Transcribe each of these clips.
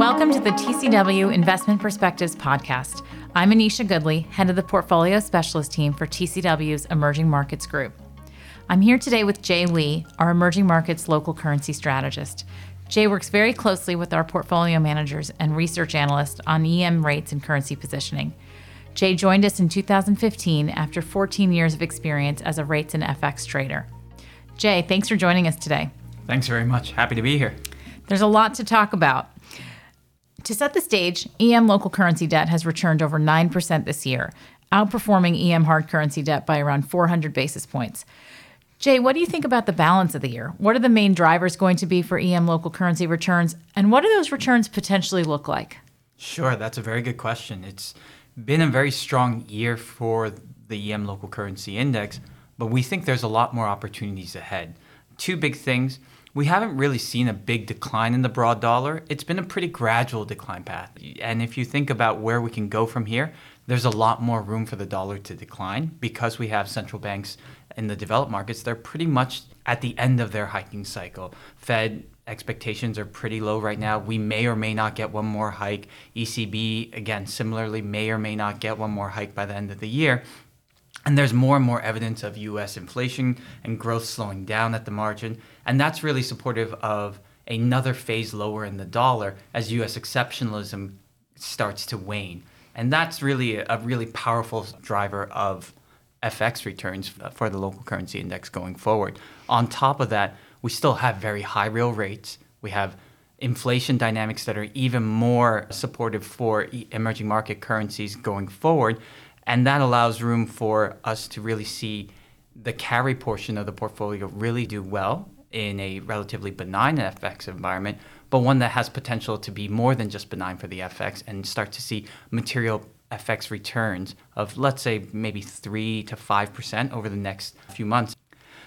Welcome to the TCW Investment Perspectives podcast. I'm Anisha Goodly, head of the portfolio specialist team for TCW's Emerging Markets Group. I'm here today with Jae Lee, our emerging markets local currency strategist. Jae works very closely with our portfolio managers and research analysts on EM rates and currency positioning. Jae joined us in 2015 after 14 years of experience as a rates and FX trader. Jae, thanks for joining us today. Thanks very much. Happy to be here. There's a lot to talk about. To set the stage, EM local currency debt has returned over 9% this year, outperforming EM hard currency debt by around 400 basis points. Jae, what do you think about the balance of the year? What are the main drivers going to be for EM local currency returns, and what do those returns potentially look like? Sure, that's a very good question. It's been a very strong year for the EM local currency index, but we think there's a lot more opportunities ahead. Two big things. We haven't really seen a big decline in the broad dollar. It's been a pretty gradual decline path. And if you think about where we can go from here, there's a lot more room for the dollar to decline because we have central banks in the developed markets. They're pretty much at the end of their hiking cycle. Fed expectations are pretty low right now. We may or may not get one more hike. ECB, again, similarly, may or may not get one more hike by the end of the year. And there's more and more evidence of US inflation and growth slowing down at the margin. And that's really supportive of another phase lower in the dollar as US exceptionalism starts to wane. And that's really a really powerful driver of FX returns for the local currency index going forward. On top of that, we still have very high real rates. We have inflation dynamics that are even more supportive for emerging market currencies going forward. And that allows room for us to really see the carry portion of the portfolio really do well in a relatively benign FX environment, but one that has potential to be more than just benign for the FX and start to see material FX returns of, let's say, maybe 3 to 5% over the next few months.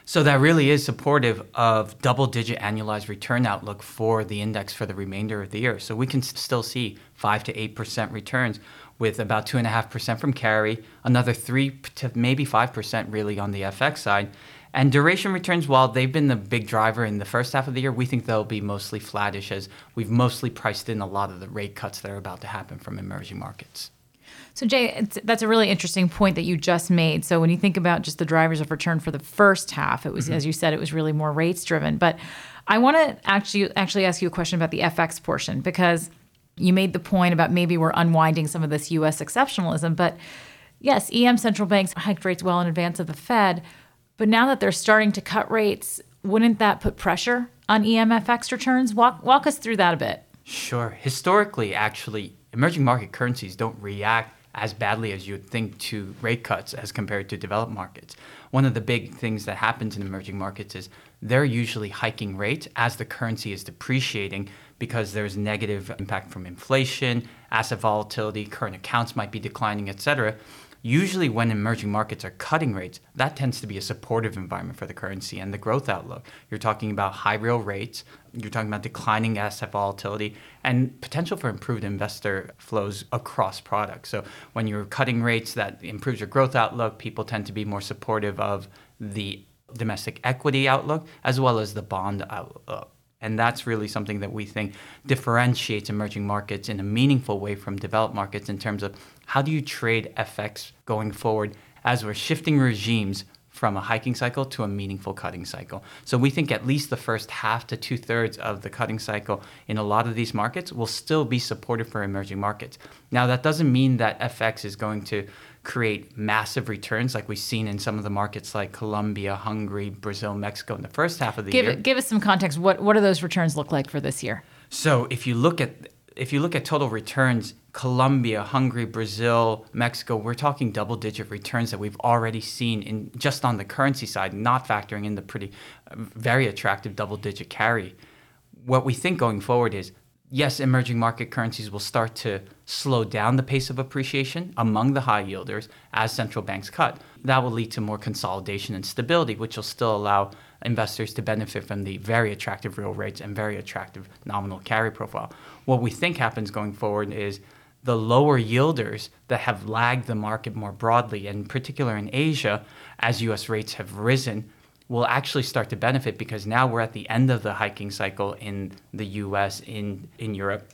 So that really is supportive of double digit annualized return outlook for the index for the remainder of the year. So we can still see 5 to 8% returns with about 2.5% from carry, another 3 to maybe 5% really on the FX side. And duration returns, while they've been the big driver in the first half of the year, we think they'll be mostly flattish as we've mostly priced in a lot of the rate cuts that are about to happen from emerging markets. So, Jae, that's a really interesting point that you just made. So, when you think about just the drivers of return for the first half, it was, mm-hmm. as you said, it was really more rates driven. But I want to actually actually ask you a question about the FX portion because you made the point about maybe we're unwinding some of this U.S. exceptionalism. But yes, EM central banks hiked rates well in advance of the Fed. But now that they're starting to cut rates, wouldn't that put pressure on EM FX returns? Walk walk us through that a bit. Sure. Historically, actually, emerging market currencies don't react as badly as you would think to rate cuts as compared to developed markets. One of the big things that happens in emerging markets is they're usually hiking rates as the currency is depreciating because there's negative impact from inflation, asset volatility, current accounts might be declining, et cetera. Usually, when emerging markets are cutting rates, that tends to be a supportive environment for the currency and the growth outlook. You're talking about high real rates, you're talking about declining asset volatility, and potential for improved investor flows across products. So, when you're cutting rates, that improves your growth outlook. People tend to be more supportive of the domestic equity outlook as well as the bond outlook. And that's really something that we think differentiates emerging markets in a meaningful way from developed markets in terms of how do you trade FX going forward as we're shifting regimes from a hiking cycle to a meaningful cutting cycle. So we think at least the first half to two thirds of the cutting cycle in a lot of these markets will still be supportive for emerging markets. Now, that doesn't mean that FX is going to create massive returns like we've seen in some of the markets like Colombia, Hungary, Brazil, Mexico in the first half of the give, year. Give us some context. What what do those returns look like for this year? So if you look at if you look at total returns, Colombia, Hungary, Brazil, Mexico, we're talking double digit returns that we've already seen in just on the currency side, not factoring in the pretty uh, very attractive double digit carry. What we think going forward is yes, emerging market currencies will start to slow down the pace of appreciation among the high yielders as central banks cut. That will lead to more consolidation and stability, which will still allow investors to benefit from the very attractive real rates and very attractive nominal carry profile. What we think happens going forward is the lower yielders that have lagged the market more broadly, and in particular in Asia, as US rates have risen, will actually start to benefit because now we're at the end of the hiking cycle in the US, in, in Europe.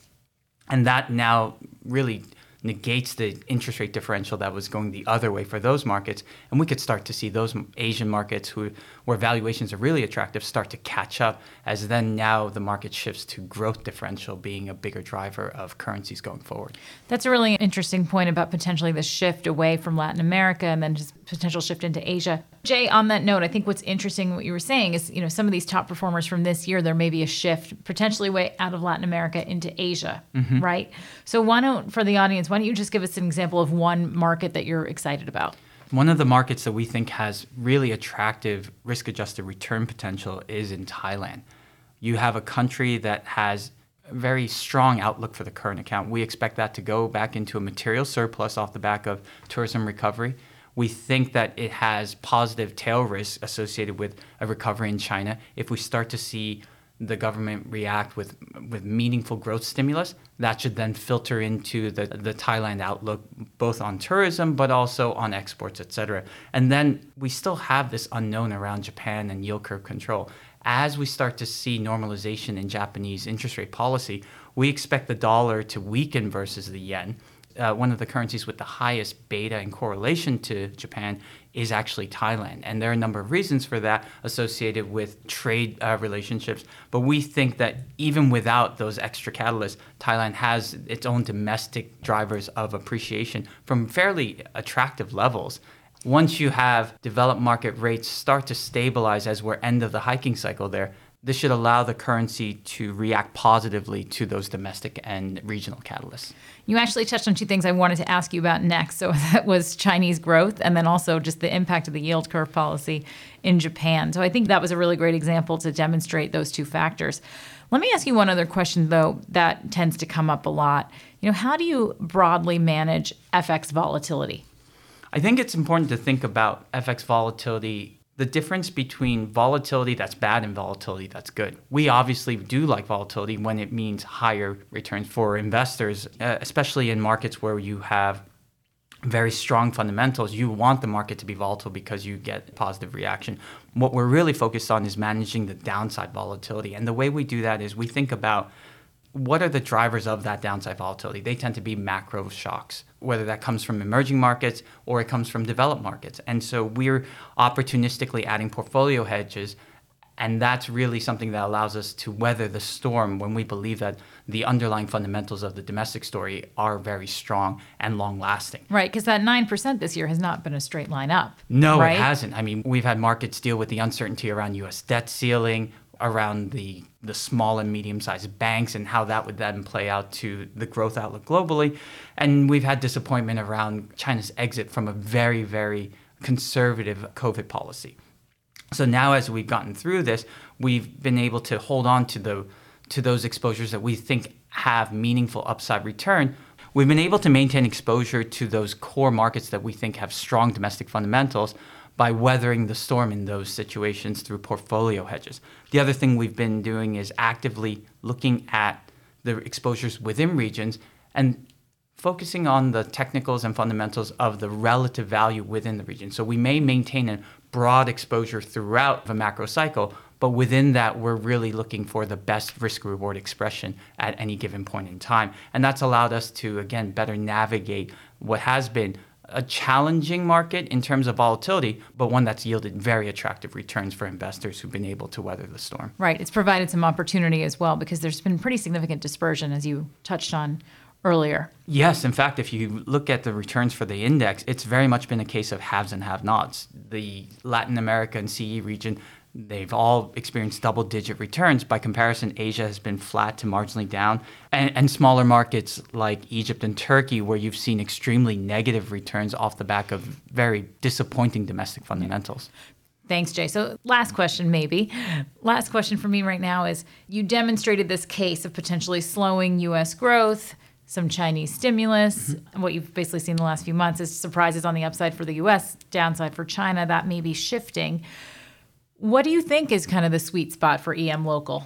And that now really negates the interest rate differential that was going the other way for those markets. And we could start to see those Asian markets who, where valuations are really attractive start to catch up as then now the market shifts to growth differential being a bigger driver of currencies going forward. That's a really interesting point about potentially the shift away from Latin America and then just potential shift into Asia. Jae, on that note, I think what's interesting what you were saying is, you know, some of these top performers from this year, there may be a shift potentially way out of Latin America into Asia, mm-hmm. right? So why don't, for the audience, why don't you just give us an example of one market that you're excited about? One of the markets that we think has really attractive risk adjusted return potential is in Thailand. You have a country that has very strong outlook for the current account. We expect that to go back into a material surplus off the back of tourism recovery. We think that it has positive tail risk associated with a recovery in China. If we start to see the government react with with meaningful growth stimulus, that should then filter into the, the Thailand outlook, both on tourism but also on exports, et cetera. And then we still have this unknown around Japan and yield curve control. As we start to see normalization in Japanese interest rate policy, we expect the dollar to weaken versus the yen uh, one of the currencies with the highest beta in correlation to Japan is actually Thailand. And there are a number of reasons for that associated with trade uh, relationships. But we think that even without those extra catalysts, Thailand has its own domestic drivers of appreciation from fairly attractive levels. Once you have developed market rates start to stabilize as we're end of the hiking cycle there, this should allow the currency to react positively to those domestic and regional catalysts. You actually touched on two things I wanted to ask you about next. So that was Chinese growth and then also just the impact of the yield curve policy in Japan. So I think that was a really great example to demonstrate those two factors. Let me ask you one other question though that tends to come up a lot. You know, how do you broadly manage FX volatility? I think it's important to think about FX volatility the difference between volatility that's bad and volatility that's good. We obviously do like volatility when it means higher returns for investors, uh, especially in markets where you have very strong fundamentals. You want the market to be volatile because you get positive reaction. What we're really focused on is managing the downside volatility. And the way we do that is we think about what are the drivers of that downside volatility? They tend to be macro shocks, whether that comes from emerging markets or it comes from developed markets. And so we're opportunistically adding portfolio hedges. And that's really something that allows us to weather the storm when we believe that the underlying fundamentals of the domestic story are very strong and long lasting. Right, because that 9% this year has not been a straight line up. No, right? it hasn't. I mean, we've had markets deal with the uncertainty around US debt ceiling, around the the small and medium sized banks and how that would then play out to the growth outlook globally. And we've had disappointment around China's exit from a very, very conservative COVID policy. So now as we've gotten through this, we've been able to hold on to the to those exposures that we think have meaningful upside return. We've been able to maintain exposure to those core markets that we think have strong domestic fundamentals by weathering the storm in those situations through portfolio hedges. The other thing we've been doing is actively looking at the exposures within regions and focusing on the technicals and fundamentals of the relative value within the region. So we may maintain a broad exposure throughout the macro cycle, but within that, we're really looking for the best risk reward expression at any given point in time. And that's allowed us to, again, better navigate what has been a challenging market in terms of volatility, but one that's yielded very attractive returns for investors who've been able to weather the storm. Right. It's provided some opportunity as well because there's been pretty significant dispersion, as you touched on earlier. Yes. In fact, if you look at the returns for the index, it's very much been a case of haves and have nots. The Latin America and CE region They've all experienced double digit returns. By comparison, Asia has been flat to marginally down. And, and, smaller markets like Egypt and Turkey, where you've seen extremely negative returns off the back of very disappointing domestic fundamentals. Thanks, Jae. So, last question, maybe. Last question for me right now is you demonstrated this case of potentially slowing US growth, some Chinese stimulus. Mm-hmm. What you've basically seen the last few months is surprises on the upside for the US, downside for China. That may be shifting. What do you think is kind of the sweet spot for EM local?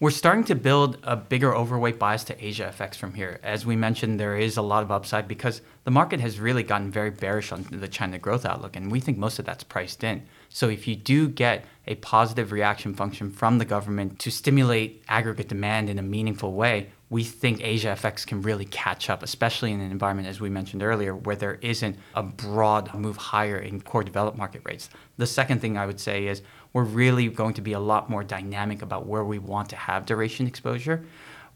We're starting to build a bigger overweight bias to Asia FX from here. As we mentioned, there is a lot of upside because the market has really gotten very bearish on the China growth outlook, and we think most of that's priced in. So if you do get a positive reaction function from the government to stimulate aggregate demand in a meaningful way, we think Asia FX can really catch up, especially in an environment, as we mentioned earlier, where there isn't a broad move higher in core developed market rates. The second thing I would say is we're really going to be a lot more dynamic about where we want to have duration exposure.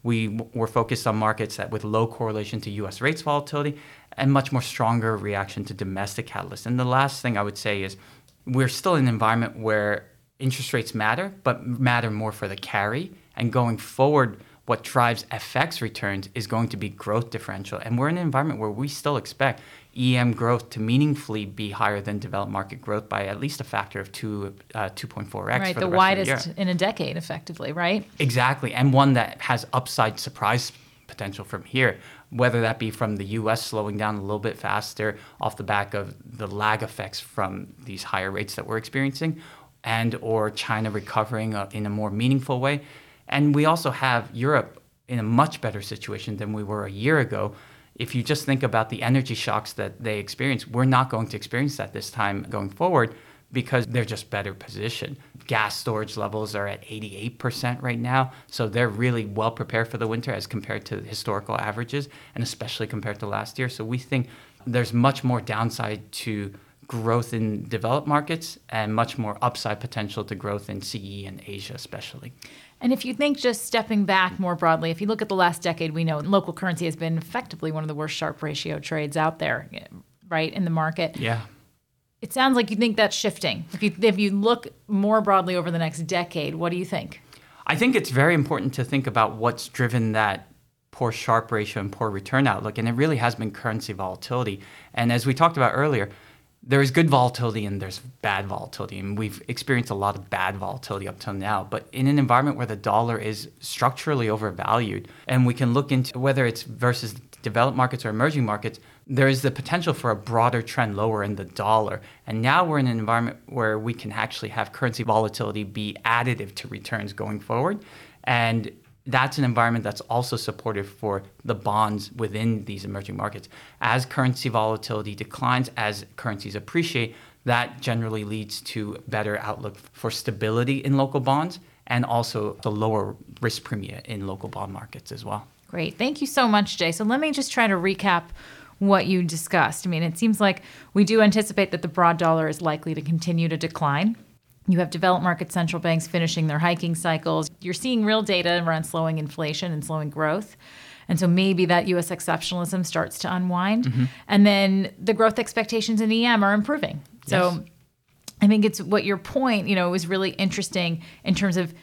We, we're focused on markets that with low correlation to US rates volatility and much more stronger reaction to domestic catalysts. And the last thing I would say is we're still in an environment where interest rates matter, but matter more for the carry. And going forward, what drives FX returns is going to be growth differential. And we're in an environment where we still expect EM growth to meaningfully be higher than developed market growth by at least a factor of two, uh, 2.4x. Right, the, the widest the in a decade, effectively, right? Exactly. And one that has upside surprise potential from here, whether that be from the US slowing down a little bit faster off the back of the lag effects from these higher rates that we're experiencing, and or China recovering uh, in a more meaningful way and we also have Europe in a much better situation than we were a year ago. If you just think about the energy shocks that they experienced, we're not going to experience that this time going forward because they're just better positioned. Gas storage levels are at 88% right now, so they're really well prepared for the winter as compared to historical averages and especially compared to last year. So we think there's much more downside to growth in developed markets and much more upside potential to growth in CE and Asia especially. And if you think just stepping back more broadly, if you look at the last decade, we know local currency has been effectively one of the worst Sharpe ratio trades out there, right, in the market. Yeah. It sounds like you think that's shifting. If you if you look more broadly over the next decade, what do you think? I think it's very important to think about what's driven that poor Sharpe ratio and poor return outlook, and it really has been currency volatility. And as we talked about earlier, there is good volatility and there's bad volatility. And we've experienced a lot of bad volatility up till now. But in an environment where the dollar is structurally overvalued, and we can look into whether it's versus developed markets or emerging markets, there is the potential for a broader trend lower in the dollar. And now we're in an environment where we can actually have currency volatility be additive to returns going forward. And that's an environment that's also supportive for the bonds within these emerging markets. As currency volatility declines, as currencies appreciate, that generally leads to better outlook for stability in local bonds and also the lower risk premium in local bond markets as well. Great. Thank you so much, Jae. So let me just try to recap what you discussed. I mean, it seems like we do anticipate that the broad dollar is likely to continue to decline. You have developed market central banks finishing their hiking cycles. You're seeing real data around slowing inflation and slowing growth. And so maybe that US exceptionalism starts to unwind. Mm-hmm. And then the growth expectations in EM are improving. So yes. I think it's what your point, you know, was really interesting in terms of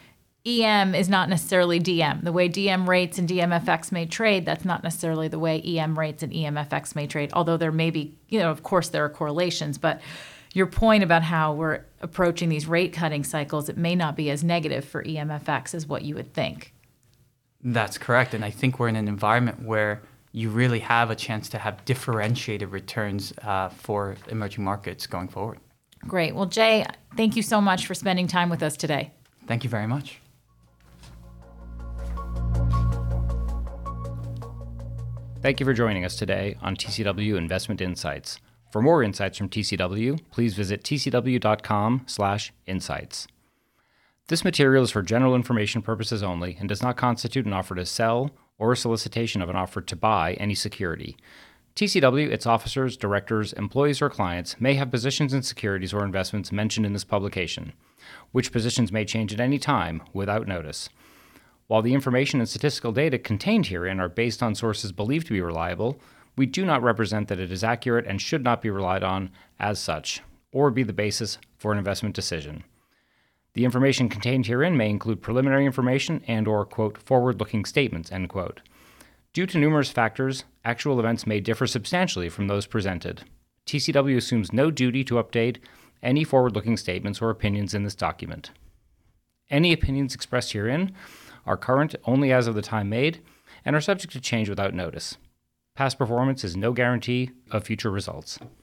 EM is not necessarily DM. The way DM rates and DMFX may trade, that's not necessarily the way EM rates and EMFX may trade. Although there may be, you know, of course there are correlations, but your point about how we're approaching these rate cutting cycles, it may not be as negative for EMFX as what you would think. That's correct. And I think we're in an environment where you really have a chance to have differentiated returns uh, for emerging markets going forward. Great. Well, Jae, thank you so much for spending time with us today. Thank you very much. Thank you for joining us today on TCW Investment Insights. For more insights from TCW, please visit tcw.com/insights. This material is for general information purposes only and does not constitute an offer to sell or a solicitation of an offer to buy any security. TCW, its officers, directors, employees, or clients may have positions in securities or investments mentioned in this publication, which positions may change at any time without notice. While the information and statistical data contained herein are based on sources believed to be reliable, we do not represent that it is accurate and should not be relied on as such, or be the basis for an investment decision. The information contained herein may include preliminary information and or quote forward-looking statements end quote. Due to numerous factors, actual events may differ substantially from those presented. TCW assumes no duty to update any forward-looking statements or opinions in this document. Any opinions expressed herein are current only as of the time made and are subject to change without notice. Past performance is no guarantee of future results.